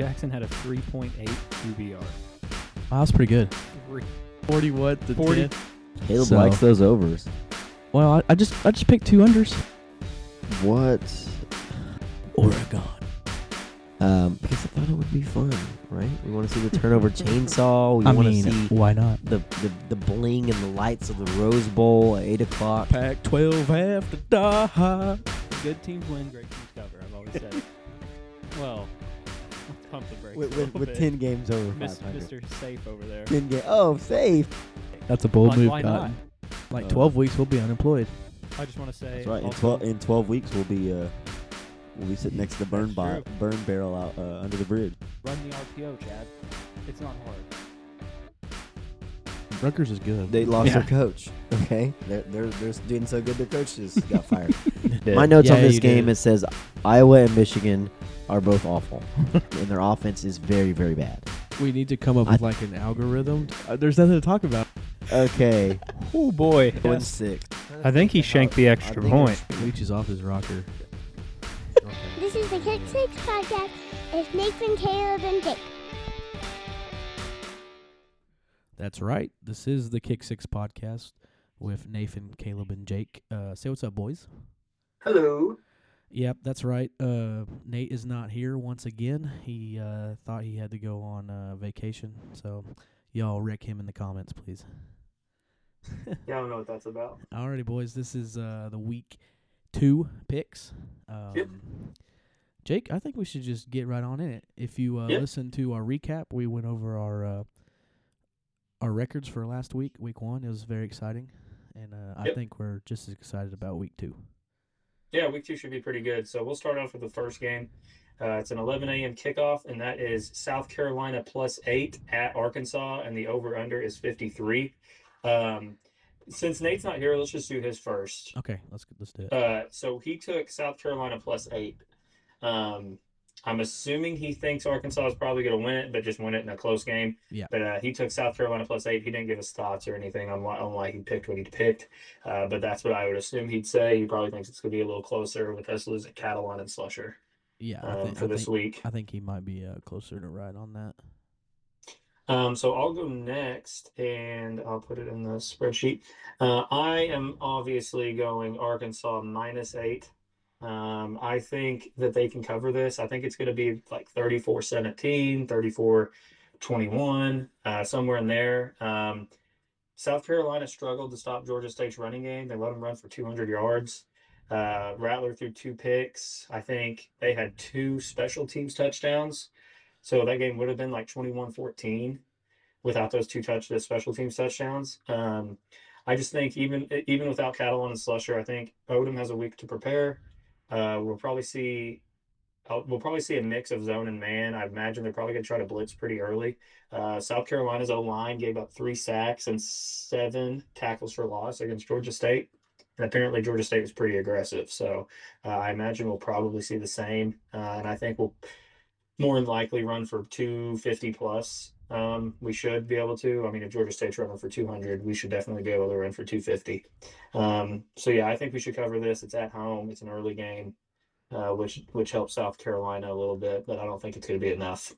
Jackson had a 3.8 QBR. Wow, that's pretty good. Three- 40 what? The 40. 10? Caleb So- likes those overs. Well, I, I just I just picked two unders. What? Oregon. Um, because I thought it would be fun, right? We want to see the turnover chainsaw. We I want to mean, see why not? the, the the bling and the lights of the Rose Bowl at eight o'clock. Pac-12 after die. Good teams win, great teams cover. I've always said. it. well, let's pump the brakes. With, with, with ten games over Mis- 500. Mr. Safe over there. Ten ga- Oh, safe. That's a bold Like, move, why Cotton. Like Uh, 12 weeks, we'll be unemployed. I just want to say. That's right. In also- twelve in twelve weeks, we'll be uh, we'll be sitting next to the burn That's bo- true. burn barrel out uh, under the bridge. Run the RPO, Chad. It's not hard. Rutgers is good. They lost Yeah. their coach. Okay, they're they're they're doing so good. Their coach just got fired. My notes on this you game did. it says Iowa and Michigan are both awful, and their offense is very very bad. We need to come up I- with like an algorithm. Uh, there's nothing to talk about. Okay, Oh boy. one six. I think he shanked the extra point. Leach is off his rocker. This is the Kick Six podcast. It's Nathan, Caleb, and Jake. That's right. This is the Kick Six podcast with Nathan, Caleb, and Jake. Uh, say what's up, boys. Hello. Yep, that's right. Uh, Nate is not here once again. He uh, thought he had to go on uh, vacation, so y'all wreck him in the comments, please. Yeah, I don't know what that's about. Alrighty, boys. This is uh, the week two picks. Um, Yep. Jake, I think we should just get right on in it. If you uh, Yep. listen to our recap, we went over our uh, our records for last week, week one. It was very exciting, and uh, I Yep. think we're just as excited about week two. Yeah, week two should be pretty good. So we'll start off with the first game. Uh, it's an 11 a.m. kickoff, and that is South Carolina plus eight at Arkansas, and the over under is 53. Um, since Nate's not here, let's just do his first. Okay, let's let's do it. Uh, so he took South Carolina plus eight. Um, I'm assuming he thinks Arkansas is probably going to win it, but just win it in a close game. Yeah. But uh, he took South Carolina plus eight. He didn't give us thoughts or anything on why, on why he picked what he picked. Uh, but that's what I would assume he'd say. He probably thinks it's going to be a little closer with us losing Catalon and Slusher yeah, I um, think, for I this think, week. I think he might be uh, closer to right on that. Um, so I'll go next and I'll put it in the spreadsheet. Uh, I am obviously going Arkansas minus eight. Um, I think that they can cover this. I think it's going to be like 34 17, 34 21, uh, somewhere in there. Um, South Carolina struggled to stop Georgia State's running game. They let them run for 200 yards. Uh, Rattler threw two picks. I think they had two special teams touchdowns. So that game would have been like 21 14 without those two touch, special teams touchdowns. Um, I just think even even without Catalon and Slusher, I think Odom has a week to prepare. Uh, we'll probably see uh, we'll probably see a mix of zone and man. I imagine they're probably going to try to blitz pretty early. Uh, South Carolina's O line gave up three sacks and seven tackles for loss against Georgia State. And apparently, Georgia State was pretty aggressive. So uh, I imagine we'll probably see the same. Uh, and I think we'll more than likely run for 250 plus. Um, we should be able to. I mean, if Georgia State's running for 200, we should definitely be able to run for 250. Um, so yeah, I think we should cover this. It's at home. It's an early game, uh, which which helps South Carolina a little bit, but I don't think it's going to be enough.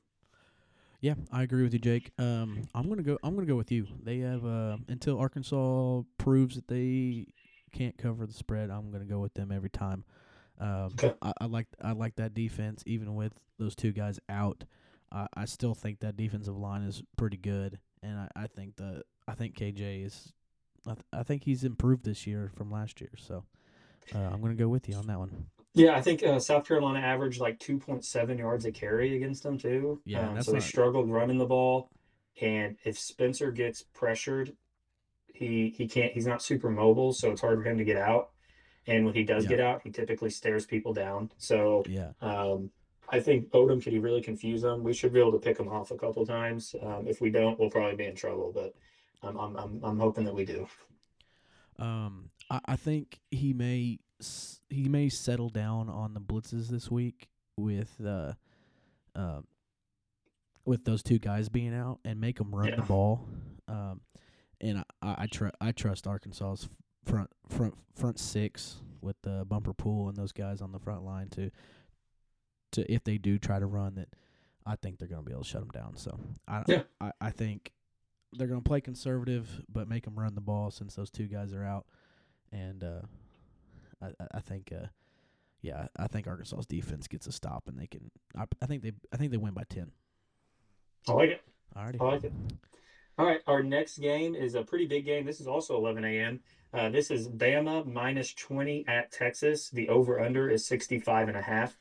Yeah, I agree with you, Jake. Um, I'm gonna go. I'm gonna go with you. They have uh, until Arkansas proves that they can't cover the spread. I'm gonna go with them every time. Um, Okay. I, I like I like that defense, even with those two guys out. I, I still think that defensive line is pretty good, and I, I think the I think KJ is. I, th- I think he's improved this year from last year. So uh, I'm gonna go with you on that one. Yeah, I think uh, South Carolina averaged like 2.7 yards a carry against them too. Yeah, um, so they not- struggled running the ball, and if Spencer gets pressured, he he can't. He's not super mobile, so it's hard for him to get out. And when he does Yeah. get out, he typically stares people down. So Yeah. um, I think Odom could he really confuse them. We should be able to pick him off a couple times. Um, if we don't, we'll probably be in trouble. But I'm I'm I'm, I'm hoping that we do. Um, I, I think he may s- he may settle down on the blitzes this week with uh, um, with those two guys being out and make them run the ball. Um, and I I, I, tr- I trust Arkansas's front front front six with the bumper pool and those guys on the front line to to if they do try to run that I think they're going to be able to shut them down. So I, Yeah. I I think they're going to play conservative, but make them run the ball since those two guys are out. And uh, I I- think uh, yeah, I think Arkansas's defense gets a stop, and they can. I, I think they I think they win by ten. I like it. Alrighty. I like it. All right, our next game is a pretty big game. This is also 11 a.m. Uh, this is Bama minus 20 at Texas. The over under is 65 and a half.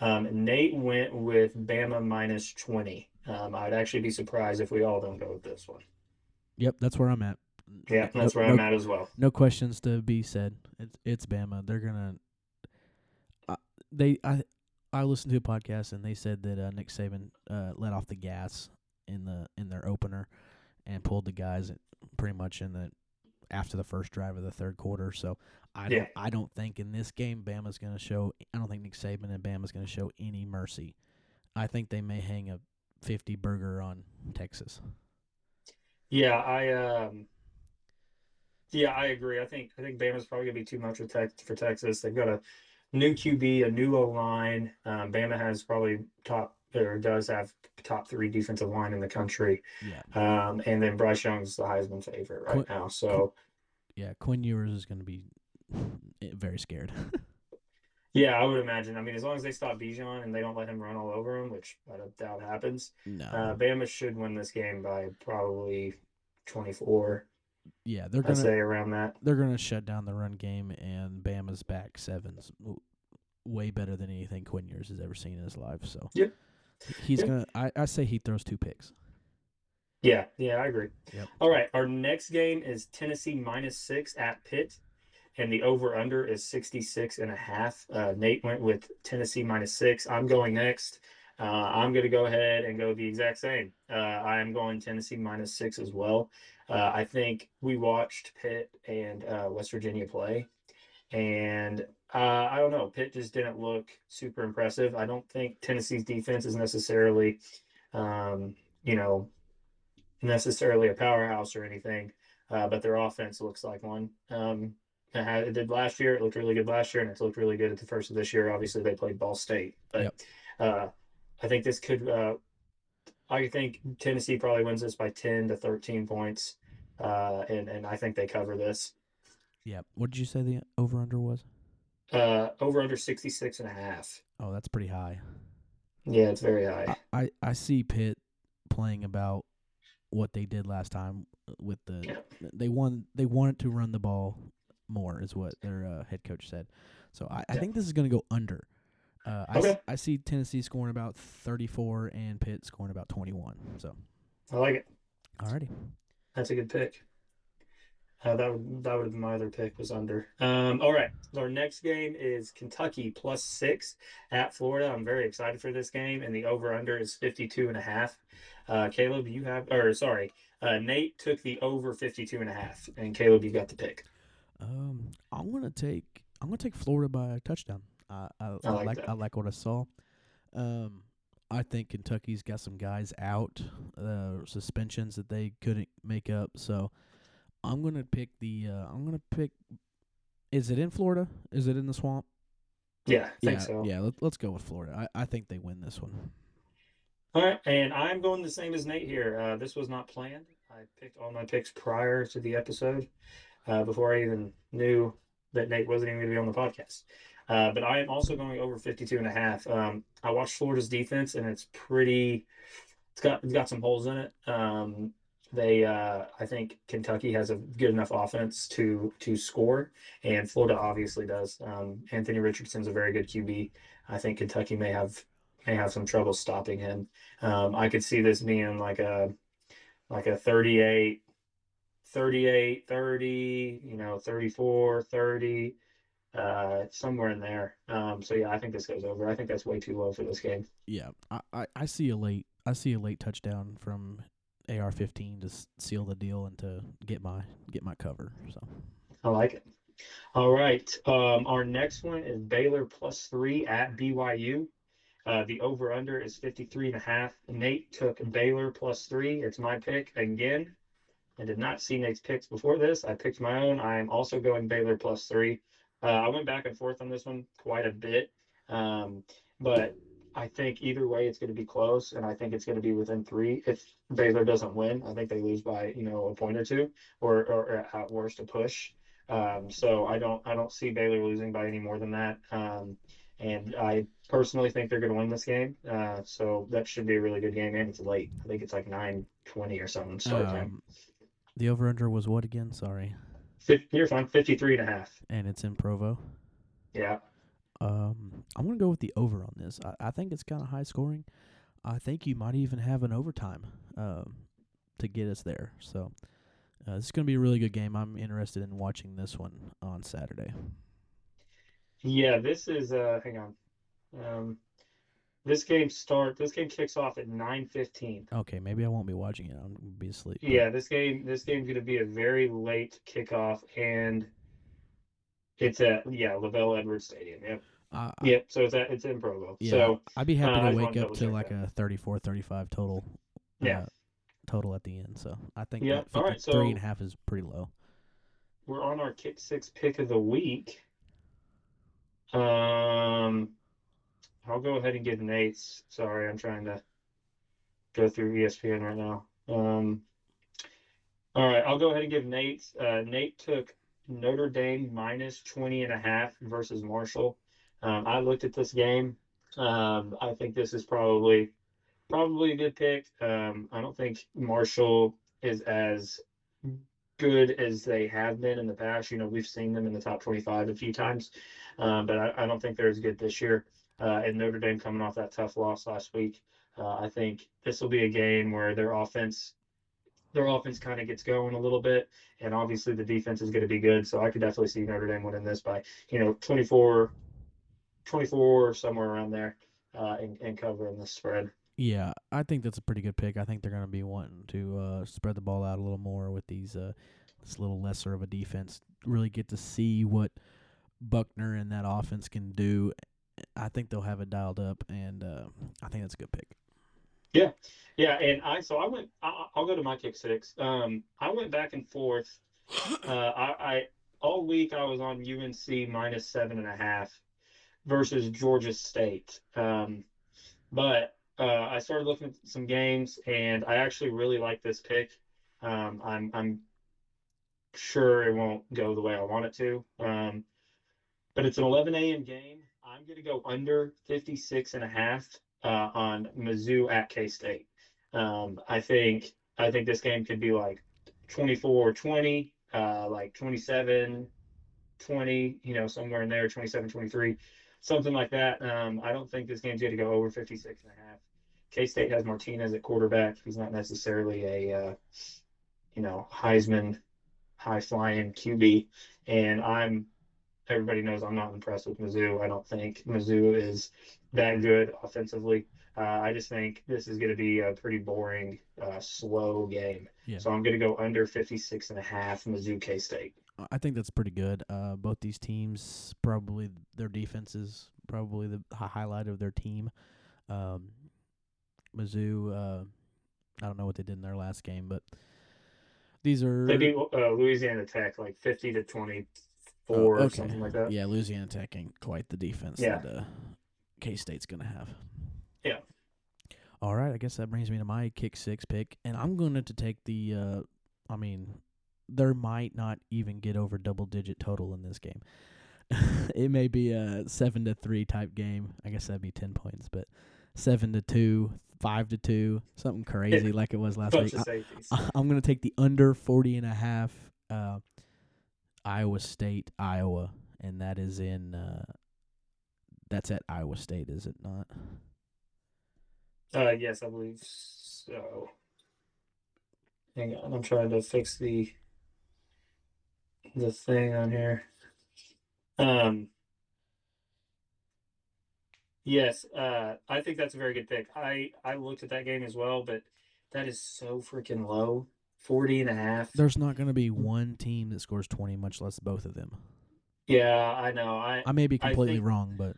Um, Nate went with Bama minus 20. Um, I'd actually be surprised if we all don't go with this one. Yep, that's where I'm at. Yeah, No- that's where I'm at as well. No questions to be said. It's it's Bama. They're gonna. Uh, they I I listened to a podcast and they said that uh, Nick Saban uh, let off the gas in the in their opener and pulled the guys pretty much in the after the first drive of the third quarter. So I don't Yeah. I don't think in this game Bama's gonna show. I don't think Nick Saban and Bama's gonna show any mercy. I think they may hang a fifty burger on Texas. Yeah, I um, yeah, I agree. I think I think Bama's probably gonna be too much for Tex for Texas. They've got a new QB, a new O line. Um, Bama has probably top or does have top three defensive line in the country. Yeah. Um, and then Bryce Young's the Heisman favorite right Qu- now. So Yeah, Quinn Ewers is going to be eh, very scared. yeah, I would imagine. I mean, as long as they stop Bijan and they don't let him run all over him, which I doubt happens, no. uh, Bama should win this game by probably 24. yeah, they're I'd going say around that. they're going to shut down the run game and Bama's back sevens w- way better than anything Quinn Ewers has ever seen in his life. So Yep. He's to I, I say he throws two picks. Yeah, yeah, I agree. Yep. All right, our next game is Tennessee minus six at Pitt, and the over under is 66 and a half. Uh, Nate went with Tennessee minus six. I'm going next. Uh, I'm going to go ahead and go the exact same. Uh, I am going Tennessee minus six as well. Uh, I think we watched Pitt and uh, West Virginia play, and uh, I don't know. Pitt just didn't look super impressive. I don't think Tennessee's defense is necessarily, um, you know, necessarily a powerhouse or anything, uh, but their offense looks like one. Um, it, had, it did last year. It looked really good last year, and it's looked really good at the first of this year. Obviously, they played Ball State, but Yep. uh, I think this could. Uh, I think Tennessee probably wins this by ten to thirteen points, uh, and and I think they cover this. Yeah. What did you say the over under was? Uh, over under 66 and a half. Oh, that's pretty high. Yeah, it's very high. I, I, I see Pitt playing about what they did last time with the Yeah. they won they wanted to run the ball more is what their uh, head coach said. So I, I Yeah. think this is going to go under. Uh, I, Okay. I see Tennessee scoring about 34 and Pitt scoring about 21. So, I like it. alrighty. That's a good pick. Uh, that would that would have been my other pick was under. Um, all right, our next game is Kentucky plus six at Florida. I'm very excited for this game, and the over under is 52 and a half. Uh, Caleb, you have or sorry, uh, Nate took the over 52 and a half, and Caleb, you got the pick. Um, I'm gonna take I'm gonna take Florida by a touchdown. I I, I like like. I like what I saw. Um, I think Kentucky's got some guys out, uh, suspensions that they couldn't make up. So I'm gonna pick the. Uh, I'm gonna pick. Is it in Florida? Is it in the swamp? Yeah, I think yeah, so. yeah. Let, let's go with Florida. I, I think they win this one. All right, and I'm going the same as Nate here. Uh, this was not planned. I picked all my picks prior to the episode, uh, before I even knew that Nate wasn't even going to be on the podcast. Uh, but I am also going over 52 and a half. Um, I watched Florida's defense, and it's pretty. It's got it's got some holes in it. Um, they, uh, I think Kentucky has a good enough offense to to score, and Florida obviously does. Um, Anthony Richardson's a very good QB. I think Kentucky may have may have some trouble stopping him. Um, I could see this being like a like a 38 38 30, you know, 34 30 uh somewhere in there. Um so yeah, I think this goes over. I think that's way too low for this game. Yeah, I, I, I see a late I see a late touchdown from AR-15 to seal the deal and to get my get my cover. So I like it. All right. Um our next one is Baylor plus 3 at BYU. Uh, the over under is 53 and a half. Nate took Baylor plus 3. It's my pick again. I did not see Nate's picks before this. I picked my own. I am also going Baylor plus three. Uh, I went back and forth on this one quite a bit, um, but I think either way it's going to be close, and I think it's going to be within three. If Baylor doesn't win, I think they lose by you know a point or two, or or at worst a push. Um, so I don't I don't see Baylor losing by any more than that. Um, and I personally think they're going to win this game. Uh, so that should be a really good game, and it's late. I think it's like nine twenty or something start time. Um, the over under was what again? Sorry. Fif- You're fine, 53 and a half. And it's in Provo. Yeah. Um, I'm gonna go with the over on this. I, I think it's kind of high scoring. I think you might even have an overtime um, to get us there. So uh, this is gonna be a really good game. I'm interested in watching this one on Saturday. Yeah, this is uh hang on. Um this game start this game kicks off at 9:15. Okay, maybe I won't be watching it. I'm gonna be asleep. Yeah, this game this game's going to be a very late kickoff and it's at yeah, LaVell Edwards Stadium. Yep. I- Yep, so it's at it's in Provo. yeah, So, I'd be happy uh, to wake up to like that. a 34, 35 total. Yeah. uh, total at the end. So I think Yeah, that all right, 53 and a so- half is pretty low. we're on our kick 6 pick of the week. Um I'll go ahead and give Nate's. Sorry, I'm trying to go through ESPN right now. Um, all right, I'll go ahead and give Nate's. Uh, Nate took Notre Dame minus 20 and a half versus Marshall. Um, I looked at this game. Um, I think this is probably probably a good pick. Um, I don't think Marshall is as good as they have been in the past. You know, we've seen them in the top 25 a few times, um, but I, I don't think they're as good this year uh, and Notre Dame coming off that tough loss last week. Uh, I think this will be a game where their offense, their offense kind of gets going a little bit, and obviously the defense is going to be good. So I could definitely see Notre Dame winning this by you know 24, 24 somewhere around there, uh, and, and covering the spread. Yeah, I think that's a pretty good pick. I think they're going to be wanting to uh, spread the ball out a little more with these uh, this little lesser of a defense. Really get to see what Buchner and that offense can do. I think they'll have it dialed up, and uh, I think that's a good pick. Yeah, Yeah. and I so I went. I, I'll go to my kick six. Um, I went back and forth. Uh, I, I all week I was on UNC minus seven and a half versus Georgia State. Um, but uh, I started looking at some games, and I actually really like this pick. Um, I'm I'm sure it won't go the way I want it to. Um, but it's an 11 a.m. game. I'm going to go under 56 and a half uh, on Mizzou at K State. Um, I think I think this game could be like 24-20, uh, like 27 20, you know, somewhere in there, 27 23, something like that. Um, I don't think this game's going to go over 56 and a half. K State has Martinez at quarterback. He's not necessarily a, uh, you know, Heisman high flying QB. And I'm, everybody knows I'm not impressed with Mizzou. I don't think Mizzou is that good offensively. Uh, I just think this is going to be a pretty boring, uh, slow game. Yeah. So I'm going to go under 56 and a half Mizzou K State. I think that's pretty good. Uh, both these teams, probably their defense is probably the highlight of their team. Um, Mizzou, uh, I don't know what they did in their last game, but these are They beat uh, Louisiana Tech like 50 to 24 Oh, or something like that. Yeah, Louisiana Tech ain't quite the defense Yeah. that uh, K State's gonna have. Yeah. All right, I guess that brings me to my kick six pick, and I'm going to take the. Uh, I mean, there might not even get over double digit total in this game. it may be a seven to three type game. I guess that'd be ten points, but seven to two, five to two, something crazy like it was last Bunch week. I, I'm going to take the under 40 and a half uh, Iowa State, Iowa, and that is in uh, that's at Iowa State, is it not? Uh, yes, I believe so. Hang on, I'm trying to fix the the thing on here. Um, yes, uh, I think that's a very good pick. I I looked at that game as well, but that is so freaking low. 40 and a half. There's not going to be one team that scores 20, much less both of them. Yeah, I know. I I may be completely wrong, but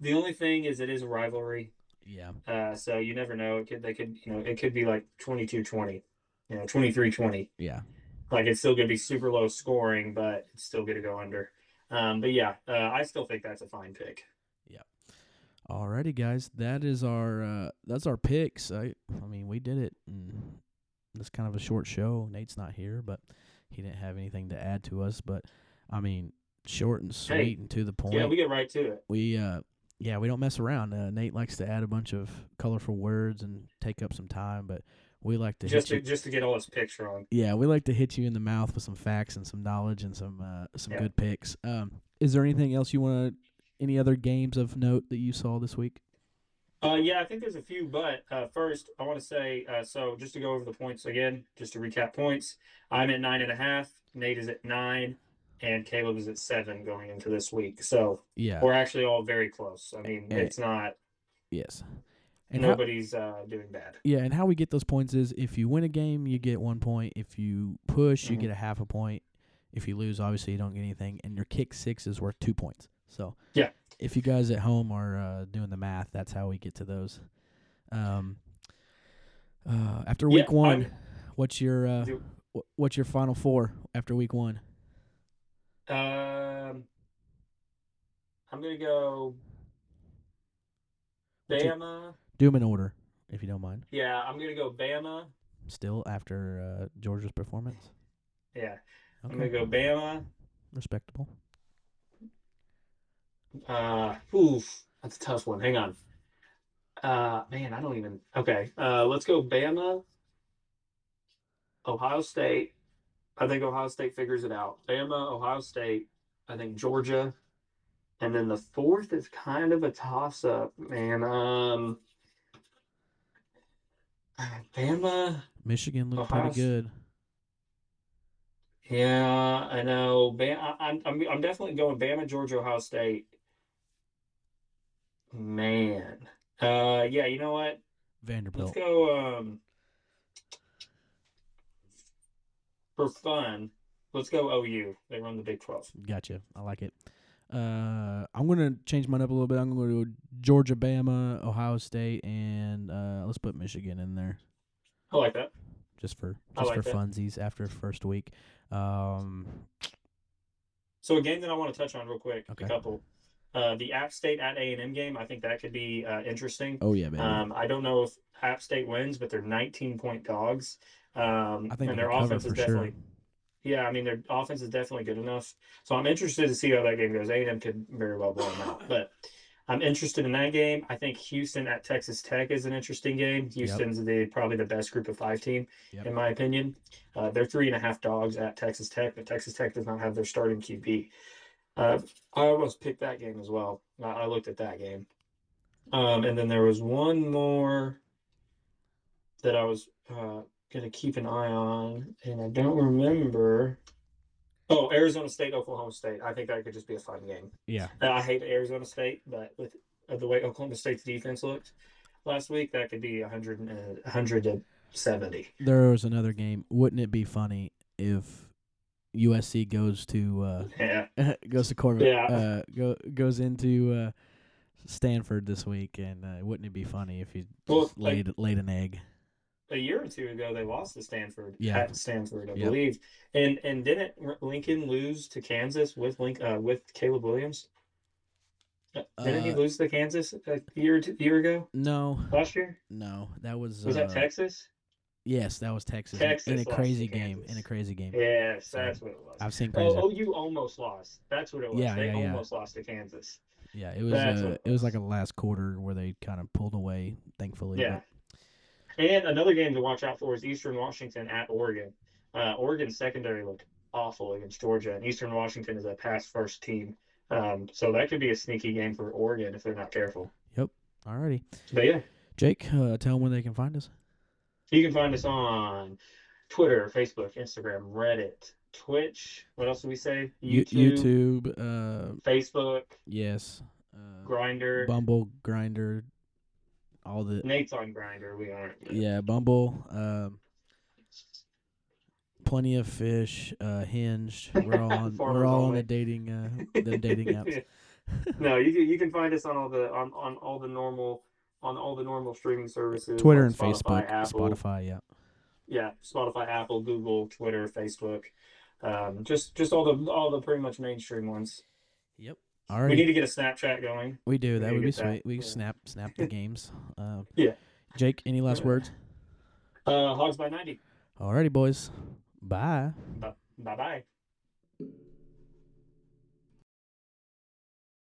the only thing is it is a rivalry. yeah. Uh, so you never know. It could they could you know it could be like 22-20, you know 23-20. Yeah. Like it's still gonna be super low scoring, but it's still gonna go under. Um, but yeah, uh, I still think that's a fine pick. Yeah. Alrighty, guys, that is our uh, that's our picks. I I mean, we did it. And it's kind of a short show. Nate's not here, but he didn't have anything to add to us. But I mean, short and sweet Hey, and to the point. Yeah, we get right to it. we uh yeah we don't mess around uh, nate likes to add a bunch of colorful words and take up some time but we like to Just hit to, you just to get all his picks wrong. yeah we like to hit you in the mouth with some facts and some knowledge and some uh some Yeah. good picks um is there anything else you want to any other games of note that you saw this week Uh, yeah, I think there's a few, but uh, first I want to say uh, so just to go over the points again, just to recap points. I'm at nine and a half. Nate is at nine, and Caleb is at seven going into this week. So yeah we're actually all very close. I mean, Eh, it's not yes and how, nobody's uh, doing bad. yeah and how we get those points is if you win a game you get one point if you push you Mhm. get a half a point if you lose obviously you don't get anything and your kick six is worth two points so Yeah. If you guys at home are uh, doing the math, that's how we get to those. Um, uh, after Yeah, week one, I'm- what's your uh, what's your final four after week one? Um, I'm gonna go Bama. Do 'em in order, if you don't mind. Yeah, I'm gonna go Bama. Still after uh, Georgia's performance. Yeah, I'm gonna go Bama. respectable. Uh, oof, that's a tough one. Hang on. Uh, man, I don't even. Okay, uh, let's go Bama. Ohio State. I think Ohio State figures it out. Bama, Ohio State. I think Georgia, and then the fourth is kind of a toss up, man. Um, Bama. Michigan looked Ohio pretty good. Yeah, I know. Bam, I, I'm, I'm, I'm definitely going Bama, Georgia, Ohio State. Man, uh, yeah. You know what? Vanderbilt. Let's go. Um, for fun, let's go OU. They run the Big Twelve. Gotcha. I like it. Uh, I'm gonna change mine up a little bit. I'm gonna go Georgia, Bama, Ohio State, and uh, let's put Michigan in there. I like that. just for just like for that. funsies after first week. Um, So a game that I want to touch on real quick. Okay. A couple. Uh, the App State at A and M game. I think that could be uh, interesting. oh yeah, man. Um, I don't know if App State wins, but they're 19 point dogs. Um, I think and their offense is for sure. definitely, yeah, I mean their offense is definitely good enough. So I'm interested to see how that game goes. A&M could very well blow them out, but I'm interested in that game. I think Houston at Texas Tech is an interesting game. Houston's the probably the best group of five team, Yep. in my opinion. Uh, they're three and a half dogs at Texas Tech, but Texas Tech does not have their starting QB. Uh, I almost picked that game as well. I, I looked at that game. Um, and then there was one more that I was uh, going to keep an eye on, and I don't remember. Oh, Arizona State, Oklahoma State. I think that could just be a fun game. yeah, Uh, I hate Arizona State, but with uh, the way Oklahoma State's defense looked last week, that could be 100, and, uh, 100 to 70. there was another game. Wouldn't it be funny if USC goes to uh, Yeah. goes to Corvette, Yeah. uh, go goes into uh, Stanford this week, and uh, wouldn't it be funny if he Well, just laid laid an egg? a year or two ago they lost to Stanford Yeah. at Stanford, I Yep. believe. And and didn't Lincoln lose to Kansas with Link uh, with Caleb Williams? Uh, Didn't he Uh, lose to Kansas a year or two, year ago No, last year? no, that was Was uh, that Texas? Yes, that was Texas, in- Texas in a crazy game. In a crazy game. Yes, So, that's what it was. I've seen crazy. Oh, OU almost lost. That's what it was. Yeah, they yeah, yeah. almost lost to Kansas. Yeah, it was. Uh, it it was like a last quarter where they kind of pulled away. Thankfully. Yeah. And another game to watch out for is Eastern Washington at Oregon. Uh, Oregon's secondary looked awful against Georgia, and Eastern Washington is a pass first team. Um, so that could be a sneaky game for Oregon if they're not careful. But, alrighty, But yeah, Jake, uh, tell them where they can find us. You can find us on Twitter, Facebook, Instagram, Reddit, Twitch. What else did we say? YouTube, YouTube. Uh, Facebook, yes. Uh, Grindr. Bumble, Grindr, all the Nate's on Grindr. We aren't. yeah, Bumble. Um, plenty of fish. Uh, hinged. We're all on. We're all on the dating. Uh, the dating apps. no, you can you can find us on all the on, on all the normal on all the normal streaming services. Twitter like and Spotify, Facebook, Apple, Spotify. Yeah. Yeah, Spotify, Apple, Google, Twitter, Facebook. Um, just just all the all the pretty much mainstream ones. Yep. All right. We need to get a Snapchat going. We do. We That would be get that, sweet. We yeah. snap snap the games. Uh, Yeah. Jake, any last words? Uh, Hogs by 90. Alrighty, boys. Bye. Bye bye.